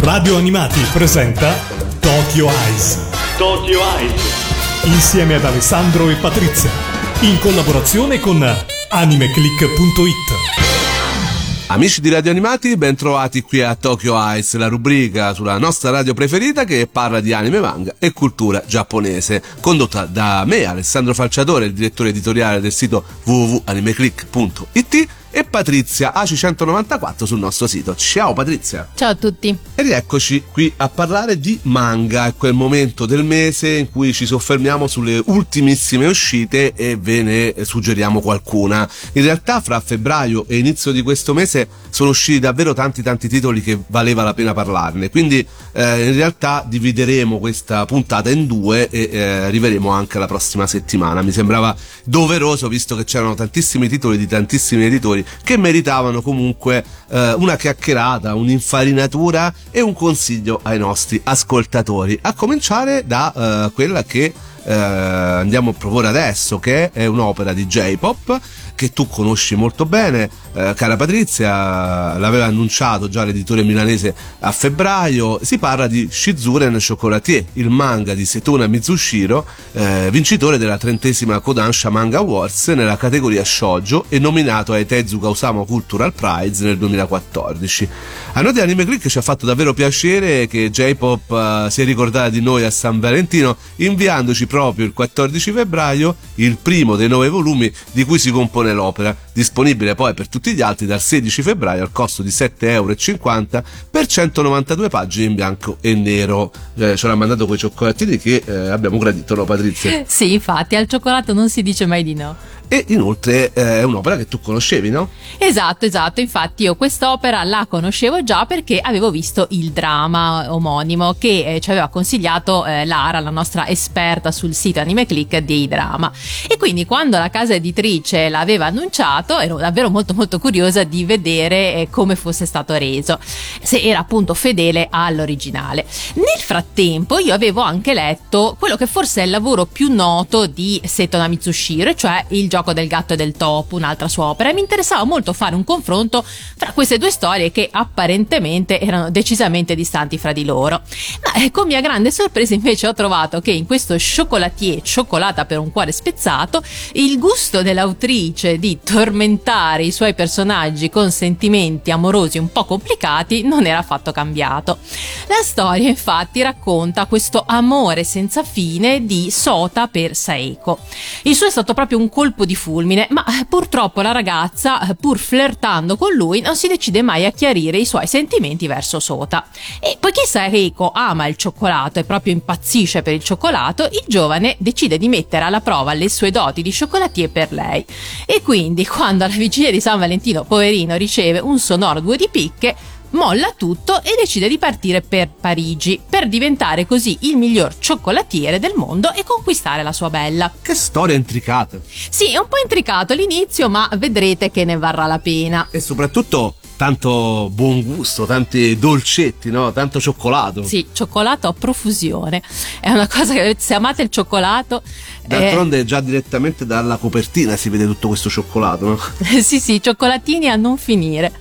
Radio Animati presenta Tokyo Eyes. Tokyo Eyes. Insieme ad Alessandro e Patrizia. In collaborazione con animeclick.it. Amici di Radio Animati, ben trovati qui a Tokyo Ice, la rubrica sulla nostra radio preferita che parla di anime, manga e cultura giapponese, condotta da me, Alessandro Falciatore, il direttore editoriale del sito www.animeclick.it e Patrizia AC194 sul nostro sito. Ciao Patrizia! Ciao a tutti! E rieccoci qui a parlare di manga, è quel momento del mese in cui ci soffermiamo sulle ultimissime uscite e ve ne suggeriamo qualcuna. In realtà fra febbraio e inizio di questo mese sono usciti davvero tanti tanti titoli che valeva la pena parlarne, quindi eh, in realtà divideremo questa puntata in due e eh, arriveremo anche la prossima settimana. Mi sembrava doveroso visto che c'erano tantissimi titoli di tantissimi editori che meritavano comunque eh, una chiacchierata, un'infarinatura e un consiglio ai nostri ascoltatori, a cominciare da eh, quella che eh, andiamo a proporre adesso, che è un'opera di J-pop che tu conosci molto bene, eh, cara Patrizia, l'aveva annunciato già l'editore milanese a febbraio, si parla di Shizuren Chocolatier, il manga di Setona Mizushiro, eh, vincitore della trentesima Kodansha Manga Awards nella categoria shoujo e nominato ai Tezuka Osamu Cultural Prize nel 2014. A noi di Anime Click ci ha fatto davvero piacere che J-Pop uh, si è ricordata di noi a San Valentino inviandoci proprio il 14 febbraio il primo dei nove volumi di cui si compone l'opera, disponibile poi per tutti gli altri dal 16 febbraio al costo di 7,50 euro per 192 pagine in bianco e nero. Eh, ce l'ha mandato quei cioccolatini che eh, abbiamo gradito, no Patrizia? Sì, infatti al cioccolato non si dice mai di no e inoltre eh, è un'opera che tu conoscevi, no? Esatto, esatto, infatti io quest'opera la conoscevo già perché avevo visto il dramma omonimo che eh, ci aveva consigliato eh, Lara, la nostra esperta sul sito Anime Click dei drama e quindi quando la casa editrice l'aveva annunciato ero davvero molto molto curiosa di vedere come fosse stato reso, se era appunto fedele all'originale. Nel frattempo io avevo anche letto quello che forse è il lavoro più noto di Setona Mitsushiro, cioè il gioco del gatto e del topo, un'altra sua opera, e mi interessava molto fare un confronto fra queste due storie che apparentemente erano decisamente distanti fra di loro. Ma eh, con mia grande sorpresa invece ho trovato che in questo Chocolatier, cioccolata per un cuore spezzato, il gusto dell'autrice di tormentare i suoi personaggi con sentimenti amorosi un po' complicati non era affatto cambiato. La storia infatti racconta questo amore senza fine di Sota per Saeko. Il suo è stato proprio un colpo di fulmine, ma eh, purtroppo la ragazza, eh, pur flirtando con lui, non si decide mai a chiarire i suoi sentimenti verso Sota. E poiché Saeko ama il cioccolato e proprio impazzisce per il cioccolato, il giovane decide di mettere alla prova le sue doti di cioccolatier per lei. E quindi, quando alla vigilia di San Valentino, poverino, riceve un sonoro due di picche, molla tutto e decide di partire per Parigi, per diventare così il miglior cioccolatiere del mondo e conquistare la sua bella. Che storia intricata! Sì, è un po' intricato all'inizio, ma vedrete che ne varrà la pena. E soprattutto tanto buon gusto, tanti dolcetti, no? Tanto cioccolato. Sì, cioccolato a profusione. È una cosa che se amate il cioccolato. D'altronde, eh... già direttamente dalla copertina si vede tutto questo cioccolato, no? sì, sì, cioccolatini a non finire.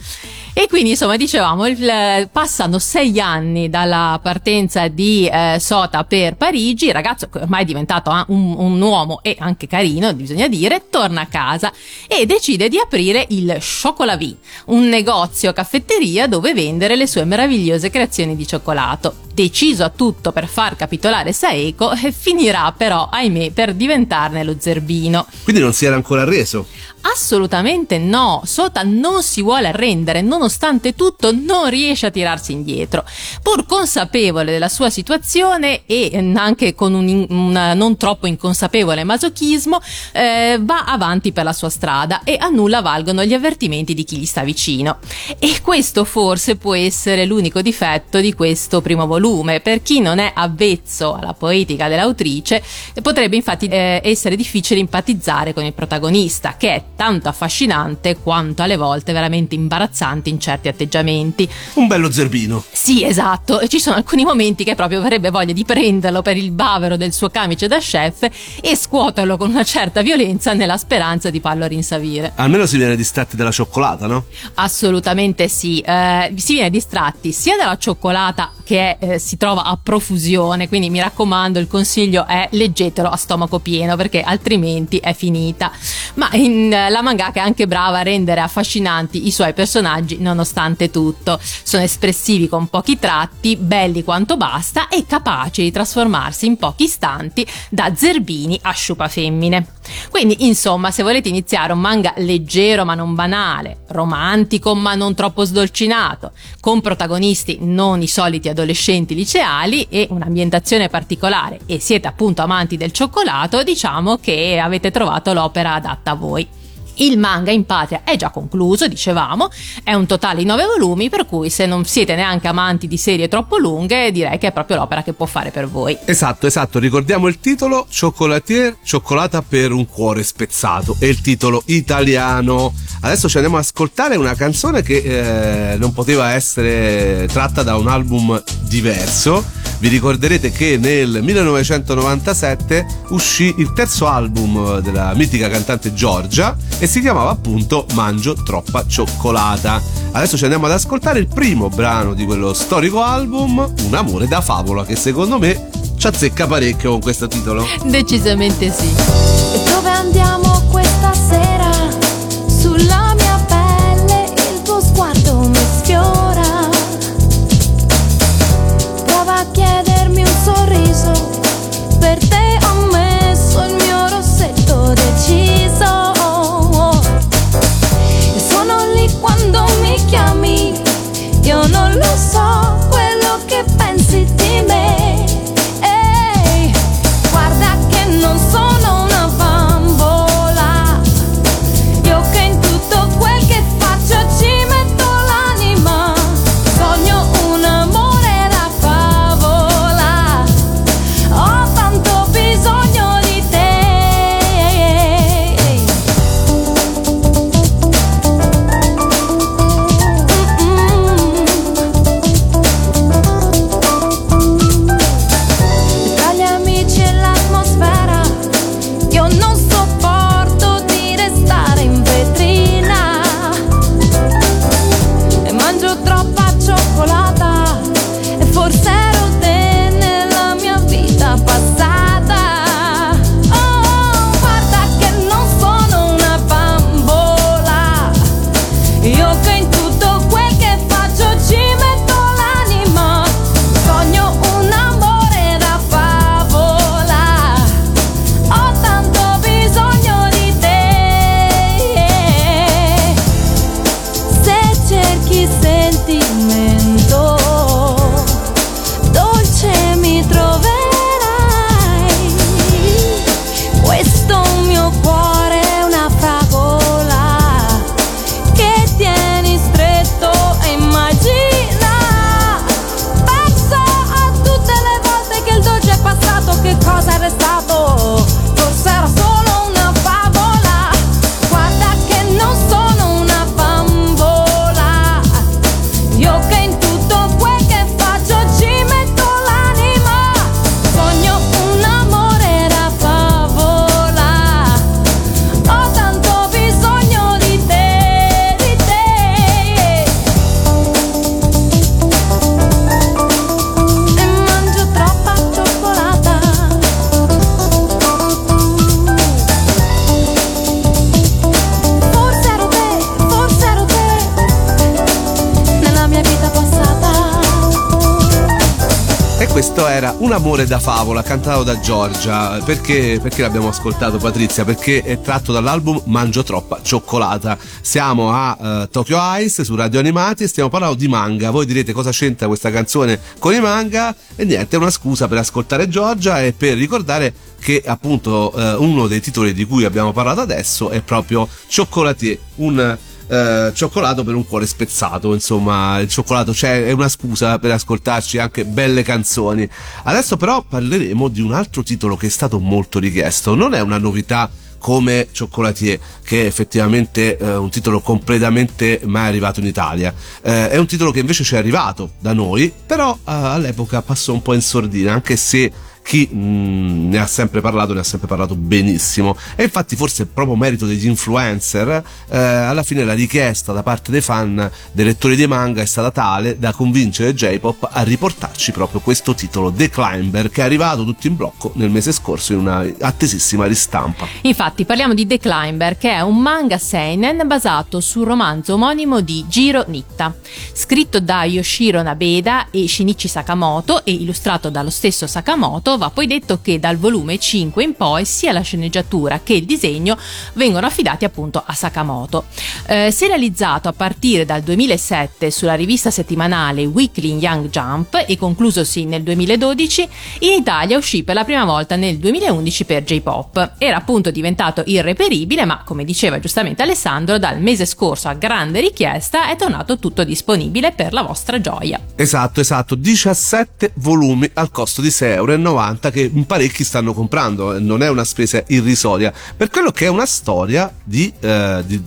E quindi insomma dicevamo, il, passano sei anni dalla partenza di eh, Sota per Parigi, il ragazzo ormai è diventato eh, un, un, uomo e anche carino, bisogna dire, torna a casa e decide di aprire il Chocolavie, un negozio caffetteria dove vendere le sue meravigliose creazioni di cioccolato. Deciso a tutto per far capitolare Saeko, finirà però, ahimè, per diventarne lo zerbino. Quindi non si era ancora arreso? Assolutamente no, Sota non si vuole arrendere, nonostante tutto non riesce a tirarsi indietro. Pur consapevole della sua situazione e anche con un, un non troppo inconsapevole masochismo, eh, va avanti per la sua strada e a nulla valgono gli avvertimenti di chi gli sta vicino. E questo forse può essere l'unico difetto di questo primo volume volume. Per chi non è avvezzo alla poetica dell'autrice, potrebbe infatti eh, essere difficile empatizzare con il protagonista, che è tanto affascinante quanto alle volte veramente imbarazzante in certi atteggiamenti. Un bello zerbino. Sì, esatto, e ci sono alcuni momenti che proprio avrebbe voglia di prenderlo per il bavero del suo camice da chef e scuoterlo con una certa violenza nella speranza di farlo rinsavire. Almeno si viene distratti dalla cioccolata, no? Assolutamente sì, eh, si viene distratti sia dalla cioccolata che si trova a profusione, quindi mi raccomando il consiglio è leggetelo a stomaco pieno perché altrimenti è finita. Ma in, la mangaka è anche brava a rendere affascinanti i suoi personaggi nonostante tutto. Sono espressivi con pochi tratti, belli quanto basta e capaci di trasformarsi in pochi istanti da zerbini a sciupa femmine. Quindi, insomma, se volete iniziare un manga leggero ma non banale, romantico ma non troppo sdolcinato, con protagonisti non i soliti adolescenti liceali e un'ambientazione particolare e siete appunto amanti del cioccolato, diciamo che avete trovato l'opera adatta a voi. Il manga in patria è già concluso, dicevamo, è un totale di 9 volumi, per cui se non siete neanche amanti di serie troppo lunghe, direi che è proprio l'opera che può fare per voi. Esatto, esatto, ricordiamo il titolo Chocolatier, cioccolata per un cuore spezzato, è il titolo italiano. Adesso ci andiamo ad ascoltare una canzone che eh, non poteva essere tratta da un album diverso. Vi ricorderete che nel 1997 uscì il terzo album della mitica cantante Giorgia e si chiamava appunto Mangio troppa cioccolata. Adesso ci andiamo ad ascoltare il primo brano di quello storico album, Un amore da favola, che secondo me ci azzecca parecchio con questo titolo. Decisamente sì. E dove andiamo questa sera? Sulla amore da favola cantato da Giorgia. Perché, perché l'abbiamo ascoltato Patrizia? Perché è tratto dall'album Mangio troppa cioccolata. Siamo a eh, Tokyo Ice su Radio Animati e stiamo parlando di manga. Voi direte cosa c'entra questa canzone con i manga? E niente, è una scusa per ascoltare Giorgia e per ricordare che appunto eh, uno dei titoli di cui abbiamo parlato adesso è proprio Cioccolatier, un eh, cioccolato per un cuore spezzato, insomma, il cioccolato c'è, è una scusa per ascoltarci anche belle canzoni. Adesso però parleremo di un altro titolo che è stato molto richiesto, non è una novità come Cioccolatier, che è effettivamente eh, un titolo completamente mai arrivato in Italia. Eh, è un titolo che invece ci è arrivato da noi, però eh, all'epoca passò un po' in sordina, anche se chi mh, mm, ne ha sempre parlato ne ha sempre parlato benissimo. E infatti forse proprio merito degli influencer eh, alla fine la richiesta da parte dei fan dei lettori dei manga è stata tale da convincere J-Pop a riportarci proprio questo titolo The Climber che è arrivato tutto in blocco nel mese scorso in una attesissima ristampa. Infatti parliamo di The Climber che è un manga seinen basato sul romanzo omonimo di Jiro Nitta scritto da Yoshiro Nabeda e Shinichi Sakamoto e illustrato dallo stesso Sakamoto va poi detto che dal volume 5 in poi sia la sceneggiatura che il disegno vengono affidati appunto a Sakamoto. Eh, serializzato a partire dal 2007 sulla rivista settimanale Weekly Young Jump e conclusosi nel 2012, in Italia uscì per la prima volta nel 2011 per J-Pop. Era appunto diventato irreperibile, ma come diceva giustamente Alessandro, dal mese scorso a grande richiesta è tornato tutto disponibile per la vostra gioia. Esatto, esatto, 17 volumi al costo di 6,90 euro 50 che parecchi stanno comprando, non è una spesa irrisoria, per quello che è una storia di, eh, di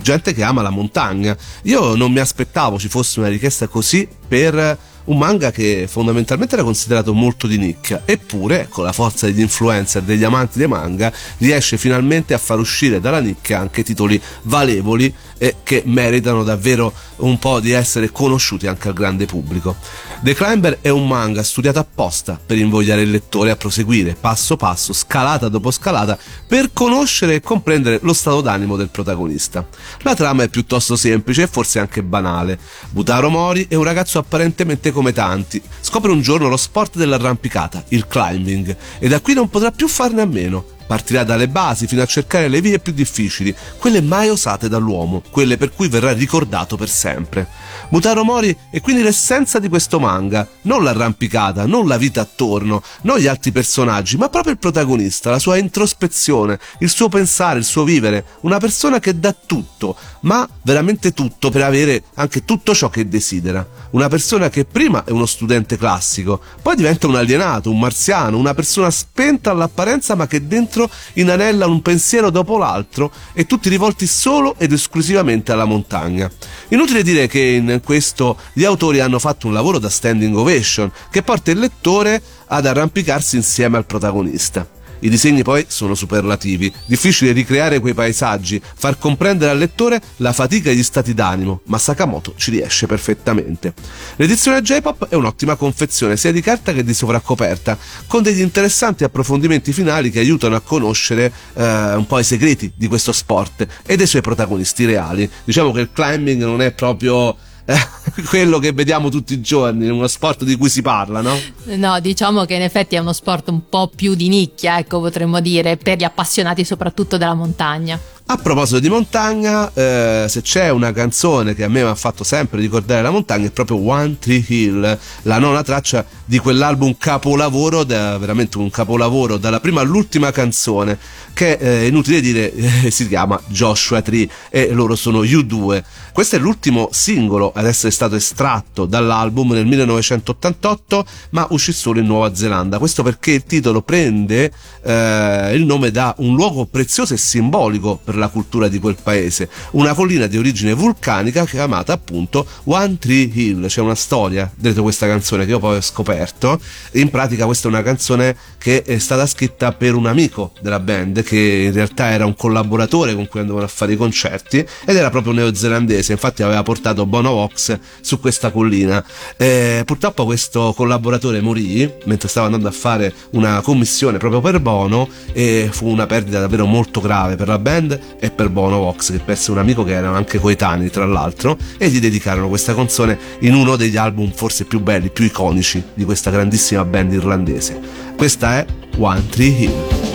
gente che ama la montagna. Io non mi aspettavo ci fosse una richiesta così per un manga che fondamentalmente era considerato molto di nicchia, eppure con la forza degli influencer, degli amanti dei manga, riesce finalmente a far uscire dalla nicchia anche titoli valevoli e che meritano davvero un po' di essere conosciuti anche al grande pubblico. The Climber è un manga studiato apposta per invogliare il lettore a proseguire passo passo, scalata dopo scalata, per conoscere e comprendere lo stato d'animo del protagonista. La trama è piuttosto semplice e forse anche banale. Butaro Mori è un ragazzo apparentemente come tanti. Scopre un giorno lo sport dell'arrampicata, il climbing, e da qui non potrà più farne a meno Partirà dalle basi fino a cercare le vie più difficili, quelle mai osate dall'uomo, quelle per cui verrà ricordato per sempre. Mutaro Mori è quindi l'essenza di questo manga, non l'arrampicata, non la vita attorno, non gli altri personaggi, ma proprio il protagonista, la sua introspezione, il suo pensare, il suo vivere, una persona che dà tutto, ma veramente tutto per avere anche tutto ciò che desidera. Una persona che prima è uno studente classico, poi diventa un alienato, un marziano, una persona spenta all'apparenza ma che dentro dentro inanella un pensiero dopo l'altro e tutti rivolti solo ed esclusivamente alla montagna. Inutile dire che in questo gli autori hanno fatto un lavoro da standing ovation che porta il lettore ad arrampicarsi insieme al protagonista. I disegni poi sono superlativi, difficile ricreare quei paesaggi, far comprendere al lettore la fatica e gli stati d'animo, ma Sakamoto ci riesce perfettamente. L'edizione J-Pop è un'ottima confezione sia di carta che di sovraccoperta, con degli interessanti approfondimenti finali che aiutano a conoscere eh, un po' i segreti di questo sport e dei suoi protagonisti reali. Diciamo che il climbing non è proprio quello che vediamo tutti i giorni, uno sport di cui si parla, no? No, diciamo che in effetti è uno sport un po' più di nicchia, ecco, potremmo dire, per gli appassionati soprattutto della montagna. A proposito di montagna, eh, se c'è una canzone che a me mi ha fatto sempre ricordare la montagna è proprio One Tree Hill, la nona traccia di quell'album capolavoro, da, veramente un capolavoro, dalla prima all'ultima canzone, che è eh, inutile dire eh, si chiama Joshua Tree e loro sono U2. Questo è l'ultimo singolo ad essere stato estratto dall'album nel 1988, ma uscì solo in Nuova Zelanda. Questo perché il titolo prende eh, il nome da un luogo prezioso e simbolico per la cultura di quel paese, una collina di origine vulcanica chiamata appunto One Tree Hill. C'è una storia dietro questa canzone che io poi ho scoperto. In pratica questa è una canzone che è stata scritta per un amico della band che in realtà era un collaboratore con cui andavano a fare i concerti ed era proprio neozelandese, infatti aveva portato Bono Vox su questa collina. Eh, purtroppo questo collaboratore morì mentre stava andando a fare una commissione proprio per Bono e fu una perdita davvero molto grave per la band e per Bono Vox che perse un amico che erano anche coetanei tra l'altro e gli dedicarono questa canzone in uno degli album forse più belli, più iconici di questa grandissima band irlandese. Questa è One Tree Hill.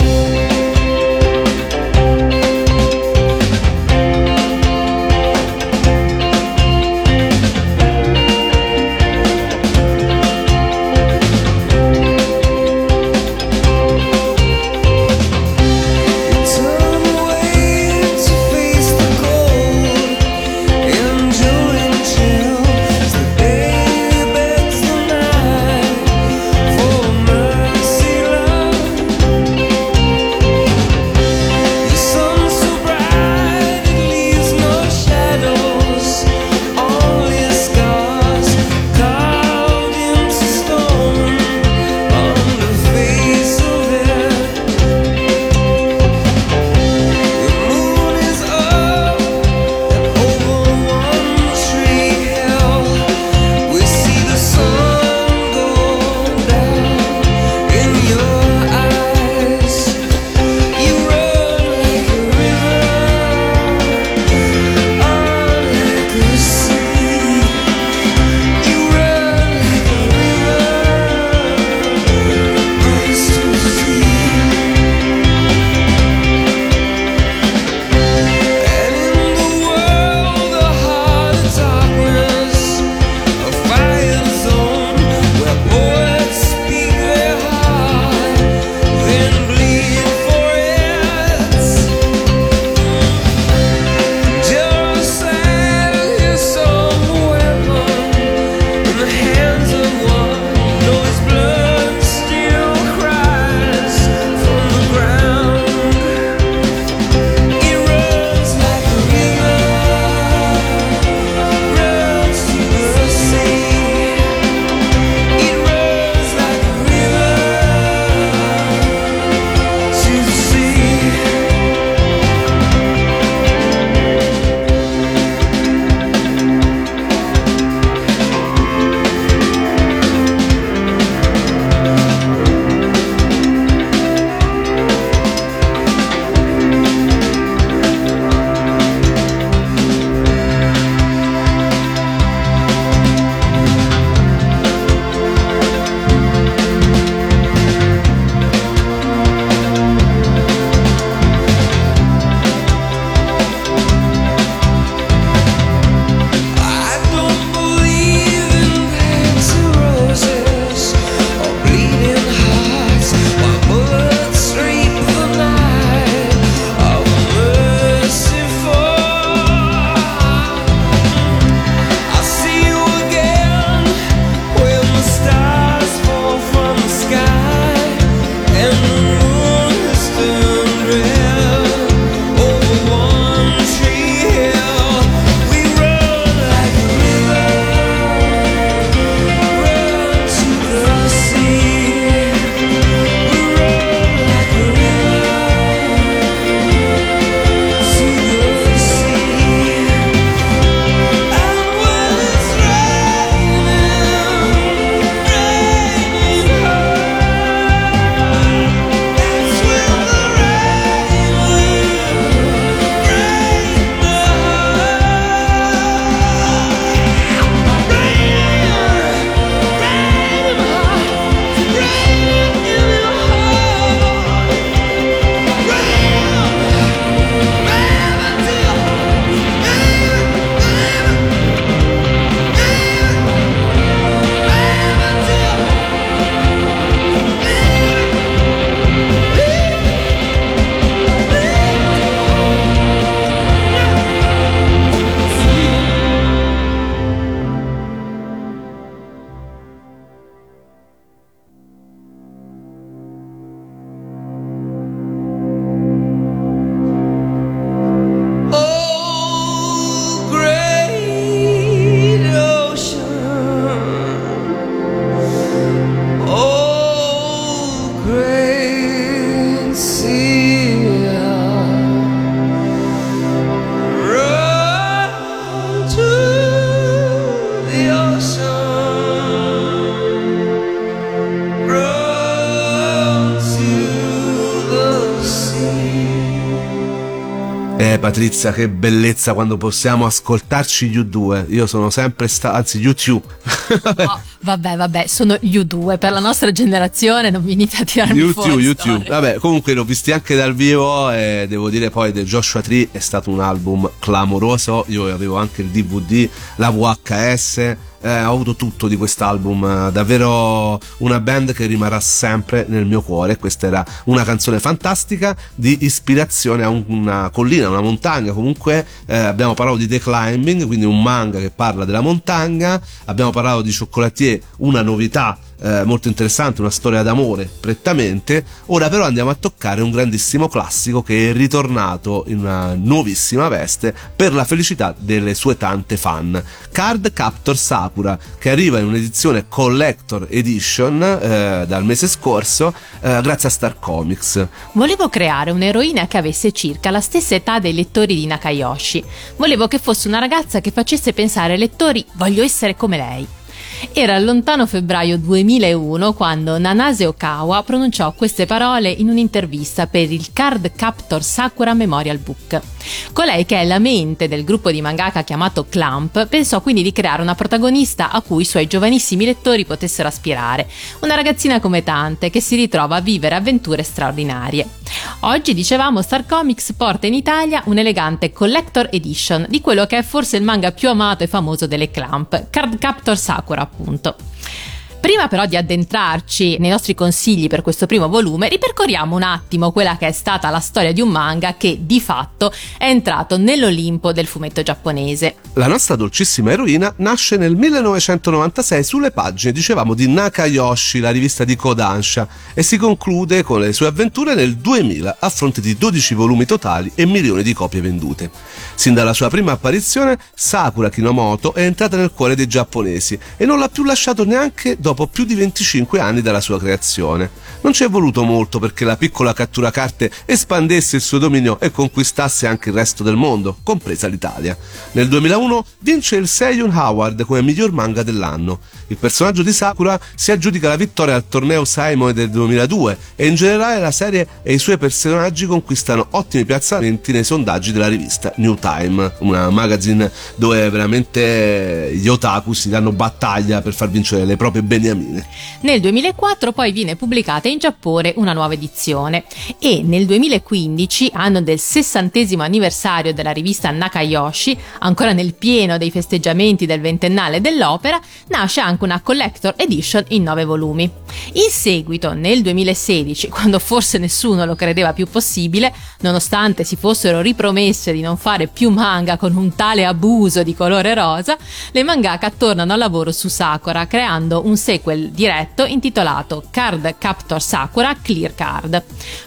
Patrizia, che bellezza quando possiamo ascoltarci gli U2. Io sono sempre stato, anzi U2. oh, vabbè, vabbè, sono gli U2 per la nostra generazione, non venite a tirarmi U2, fuori U2. Vabbè, comunque l'ho visti anche dal vivo e devo dire poi The Joshua Tree è stato un album clamoroso. Io avevo anche il DVD, la VHS eh, ho avuto tutto di quest'album, eh, davvero una band che rimarrà sempre nel mio cuore. Questa era una canzone fantastica di ispirazione a una collina, una montagna. Comunque eh, abbiamo parlato di The Climbing, quindi un manga che parla della montagna. Abbiamo parlato di Chocolatier, una novità eh, molto interessante, una storia d'amore prettamente. Ora però andiamo a toccare un grandissimo classico che è ritornato in una nuovissima veste per la felicità delle sue tante fan. Card Captor Sakura che arriva in un'edizione Collector Edition eh, dal mese scorso eh, grazie a Star Comics. Volevo creare un'eroina che avesse circa la stessa età dei lettori di Nakayoshi. Volevo che fosse una ragazza che facesse pensare ai lettori voglio essere come lei. Era lontano febbraio 2001 quando Nanase Okawa pronunciò queste parole in un'intervista per il Card Captor Sakura Memorial Book. Colei, che è la mente del gruppo di mangaka chiamato Clamp, pensò quindi di creare una protagonista a cui i suoi giovanissimi lettori potessero aspirare, una ragazzina come tante che si ritrova a vivere avventure straordinarie. Oggi, dicevamo, Star Comics porta in Italia un'elegante collector edition di quello che è forse il manga più amato e famoso delle Clamp, Card Captor Sakura appunto. Prima però di addentrarci nei nostri consigli per questo primo volume, ripercorriamo un attimo quella che è stata la storia di un manga che di fatto è entrato nell'Olimpo del fumetto giapponese. La nostra dolcissima eroina nasce nel 1996 sulle pagine, dicevamo, di Nakayoshi, la rivista di Kodansha, e si conclude con le sue avventure nel 2000 a fronte di 12 volumi totali e milioni di copie vendute. Sin dalla sua prima apparizione, Sakura Kinomoto è entrata nel cuore dei giapponesi e non l'ha più lasciato neanche dopo più di 25 anni dalla sua creazione. Non ci è voluto molto perché la piccola cattura carte espandesse il suo dominio e conquistasse anche il resto del mondo, compresa l'Italia. Nel 2001 vince il Seiyun Howard come miglior manga dell'anno. Il personaggio di Sakura si aggiudica la vittoria al torneo Simon del 2002 e in generale la serie e i suoi personaggi conquistano ottimi piazzamenti nei sondaggi della rivista New Time, una magazine dove veramente gli otaku si danno battaglia per far vincere le proprie beniamine. Nel 2004 poi viene pubblicata in Giappone una nuova edizione e nel 2015, anno del sessantesimo anniversario della rivista Nakayoshi, ancora nel pieno dei festeggiamenti del ventennale dell'opera, nasce anche una collector edition in nove volumi. In seguito, nel 2016, quando forse nessuno lo credeva più possibile, nonostante si fossero ripromesse di non fare più manga con un tale abuso di colore rosa, le mangaka tornano al lavoro su Sakura creando un sequel diretto intitolato Card Captor Sakura Clear Card.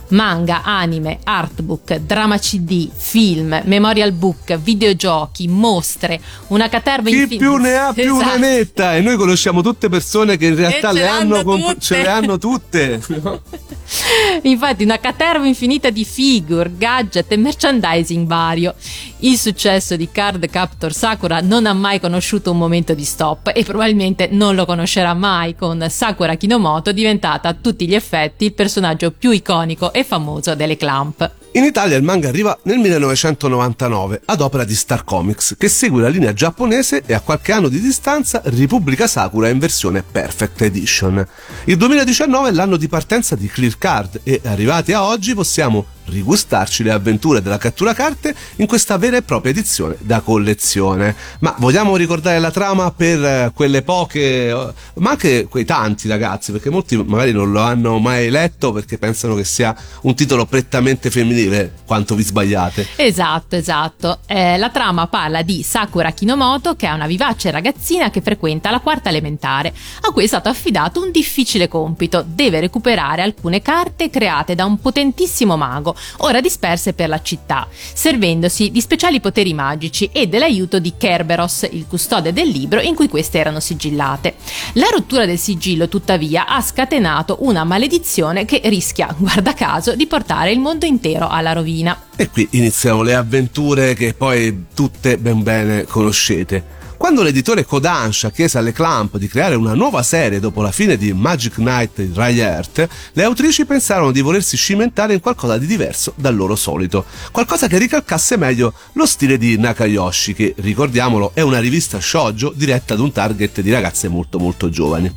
Manga, anime, artbook, drama CD, film, memorial book, videogiochi, mostre, una caterva infinita. Chi più ne ha più esatto. ne metta e noi conosciamo tutte persone che in realtà le hanno, comp- ce le hanno tutte. Infatti una caterva infinita di figure, gadget e merchandising vario. Il successo di Card Captor Sakura non ha mai conosciuto un momento di stop e probabilmente non lo conoscerà mai con Sakura Kinomoto diventata a tutti gli effetti il personaggio più iconico e famoso delle Clamp. In Italia il manga arriva nel 1999 ad opera di Star Comics, che segue la linea giapponese e a qualche anno di distanza ripubblica Sakura in versione Perfect Edition. Il 2019 è l'anno di partenza di Clear Card e arrivati a oggi possiamo rigustarci le avventure della cattura carte in questa vera e propria edizione da collezione. Ma vogliamo ricordare la trama per eh, quelle poche, eh, ma anche quei tanti ragazzi, perché molti magari non lo hanno mai letto perché pensano che sia un titolo prettamente femminile, quanto vi sbagliate. Esatto, esatto. Eh, la trama parla di Sakura Kinomoto, che è una vivace ragazzina che frequenta la quarta elementare, a cui è stato affidato un difficile compito. Deve recuperare alcune carte create da un potentissimo mago ora disperse per la città, servendosi di speciali poteri magici e dell'aiuto di Kerberos, il custode del libro in cui queste erano sigillate. La rottura del sigillo, tuttavia, ha scatenato una maledizione che rischia, guarda caso, di portare il mondo intero alla rovina. E qui iniziano le avventure che poi tutte ben bene conoscete. Quando l'editore Kodansha chiese alle Clamp di creare una nuova serie dopo la fine di Magic Knight di Ray Earth, le autrici pensarono di volersi cimentare in qualcosa di diverso dal loro solito, qualcosa che ricalcasse meglio lo stile di Nakayoshi, che ricordiamolo è una rivista shoujo diretta ad un target di ragazze molto molto giovani.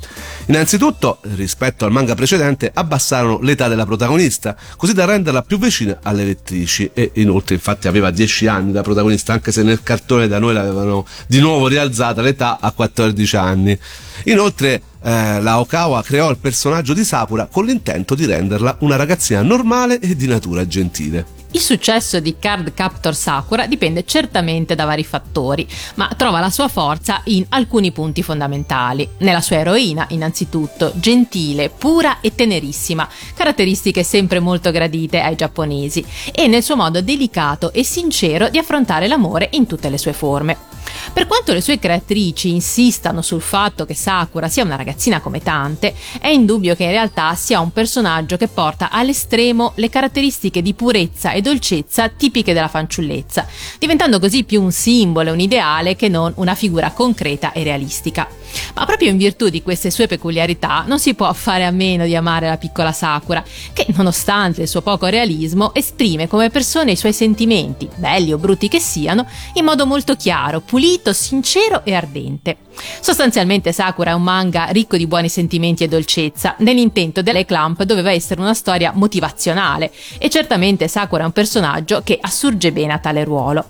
Innanzitutto, rispetto al manga precedente, abbassarono l'età della protagonista, così da renderla più vicina alle lettrici e inoltre infatti aveva 10 anni da protagonista, anche se nel cartone da noi l'avevano di nuovo rialzata l'età a 14 anni. Inoltre eh, la Okawa creò il personaggio di Sakura con l'intento di renderla una ragazzina normale e di natura gentile. Il successo di Card Captor Sakura dipende certamente da vari fattori, ma trova la sua forza in alcuni punti fondamentali. Nella sua eroina, innanzitutto, gentile, pura e tenerissima, caratteristiche sempre molto gradite ai giapponesi, e nel suo modo delicato e sincero di affrontare l'amore in tutte le sue forme. Per quanto le sue creatrici insistano sul fatto che Sakura sia una ragazzina come tante, è indubbio che in realtà sia un personaggio che porta all'estremo le caratteristiche di purezza e dolcezza tipiche della fanciullezza, diventando così più un simbolo e un ideale che non una figura concreta e realistica. Ma proprio in virtù di queste sue peculiarità non si può fare a meno di amare la piccola Sakura, che nonostante il suo poco realismo esprime come persona i suoi sentimenti, belli o brutti che siano, in modo molto chiaro, pulito, sincero e ardente. Sostanzialmente Sakura è un manga ricco di buoni sentimenti e dolcezza, nell'intento delle Clamp doveva essere una storia motivazionale e certamente Sakura è un personaggio che assurge bene a tale ruolo.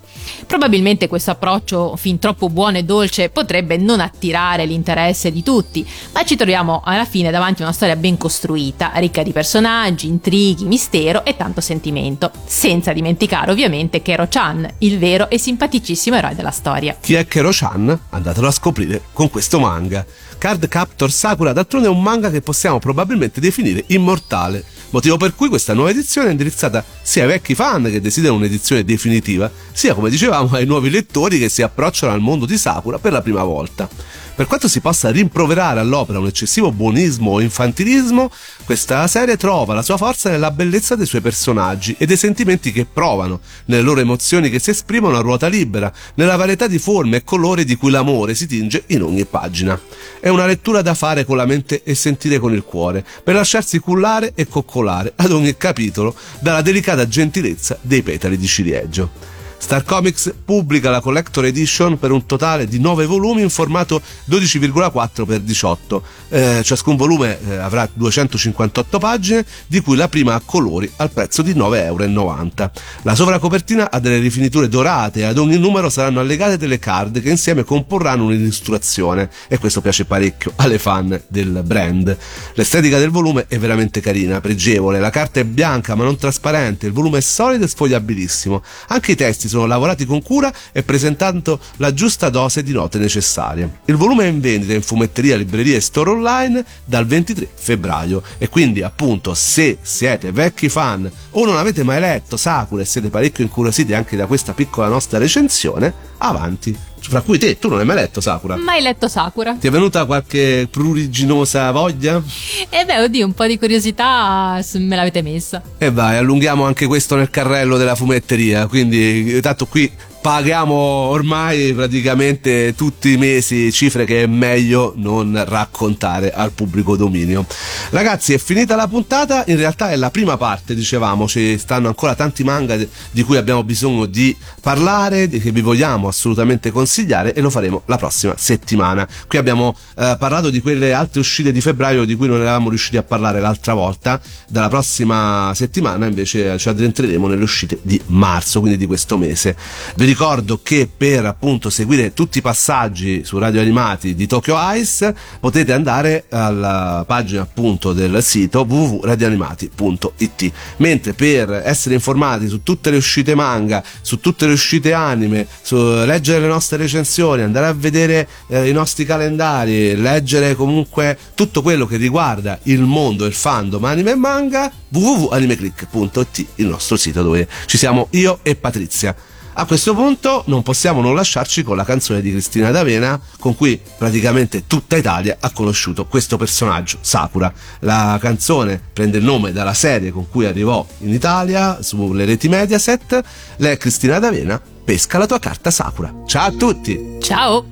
Probabilmente questo approccio fin troppo buono e dolce potrebbe non attirare l'interesse di tutti, ma ci troviamo alla fine davanti a una storia ben costruita, ricca di personaggi, intrighi, mistero e tanto sentimento, senza dimenticare ovviamente Kero-chan, il vero e simpaticissimo eroe della storia. Chi è Kero-chan? Andatelo a scoprire con questo manga. Card Captor Sakura d'altronde è un manga che possiamo probabilmente definire immortale, motivo per cui questa nuova edizione è indirizzata sia ai vecchi fan che desiderano un'edizione definitiva, sia come dicevamo ai nuovi lettori che si approcciano al mondo di Sakura per la prima volta. Per quanto si possa rimproverare all'opera un eccessivo buonismo o infantilismo, questa serie trova la sua forza nella bellezza dei suoi personaggi e dei sentimenti che provano, nelle loro emozioni che si esprimono a ruota libera, nella varietà di forme e colori di cui l'amore si tinge in ogni pagina. È una lettura da fare con la mente e sentire con il cuore, per lasciarsi cullare e coccolare ad ogni capitolo dalla delicata gentilezza dei petali di ciliegio. Star Comics pubblica la Collector Edition per un totale di 9 volumi in formato 12,4 x 18. Eh, ciascun volume eh, avrà 258 pagine, di cui la prima a colori al prezzo di 9,90 euro. La sovracopertina ha delle rifiniture dorate e ad ogni numero saranno allegate delle card che insieme comporranno un'illustrazione e questo piace parecchio alle fan del brand. L'estetica del volume è veramente carina, pregevole, la carta è bianca ma non trasparente, il volume è solido e sfogliabilissimo. Anche i testi sono lavorati con cura e presentando la giusta dose di note necessarie. Il volume è in vendita in fumetteria, libreria e store online dal 23 febbraio e quindi appunto se siete vecchi fan o non avete mai letto Sakura e siete parecchio incuriositi anche da questa piccola nostra recensione, avanti fra cui te, tu non hai mai letto Sakura? Mai letto Sakura. Ti è venuta qualche pruriginosa voglia? E beh, oddio, un po' di curiosità me l'avete messa. E vai, allunghiamo anche questo nel carrello della fumetteria, quindi tanto qui paghiamo ormai praticamente tutti i mesi cifre che è meglio non raccontare al pubblico dominio. Ragazzi, è finita la puntata, in realtà è la prima parte, dicevamo, ci stanno ancora tanti manga di cui abbiamo bisogno di parlare, che vi vogliamo assolutamente consigliare e lo faremo la prossima settimana. Qui abbiamo eh, parlato di quelle altre uscite di febbraio di cui non eravamo riusciti a parlare l'altra volta, dalla prossima settimana invece ci addentreremo nelle uscite di marzo, quindi di questo mese. Vi ricordo che per appunto seguire tutti i passaggi su Radio Animati di Tokyo Ice potete andare alla pagina appunto del sito www.radioanimati.it mentre per essere informati su tutte le uscite manga, su tutte le uscite anime, su leggere le nostre recensioni, andare a vedere eh, i nostri calendari, leggere comunque tutto quello che riguarda il mondo, il fandom anime e manga www.animeclick.it il nostro sito dove ci siamo io e Patrizia. A questo punto non possiamo non lasciarci con la canzone di Cristina D'Avena con cui praticamente tutta Italia ha conosciuto questo personaggio, Sakura. La canzone prende il nome dalla serie con cui arrivò in Italia sulle reti Mediaset. Lei è Cristina D'Avena, pesca la tua carta Sakura. Ciao a tutti! Ciao!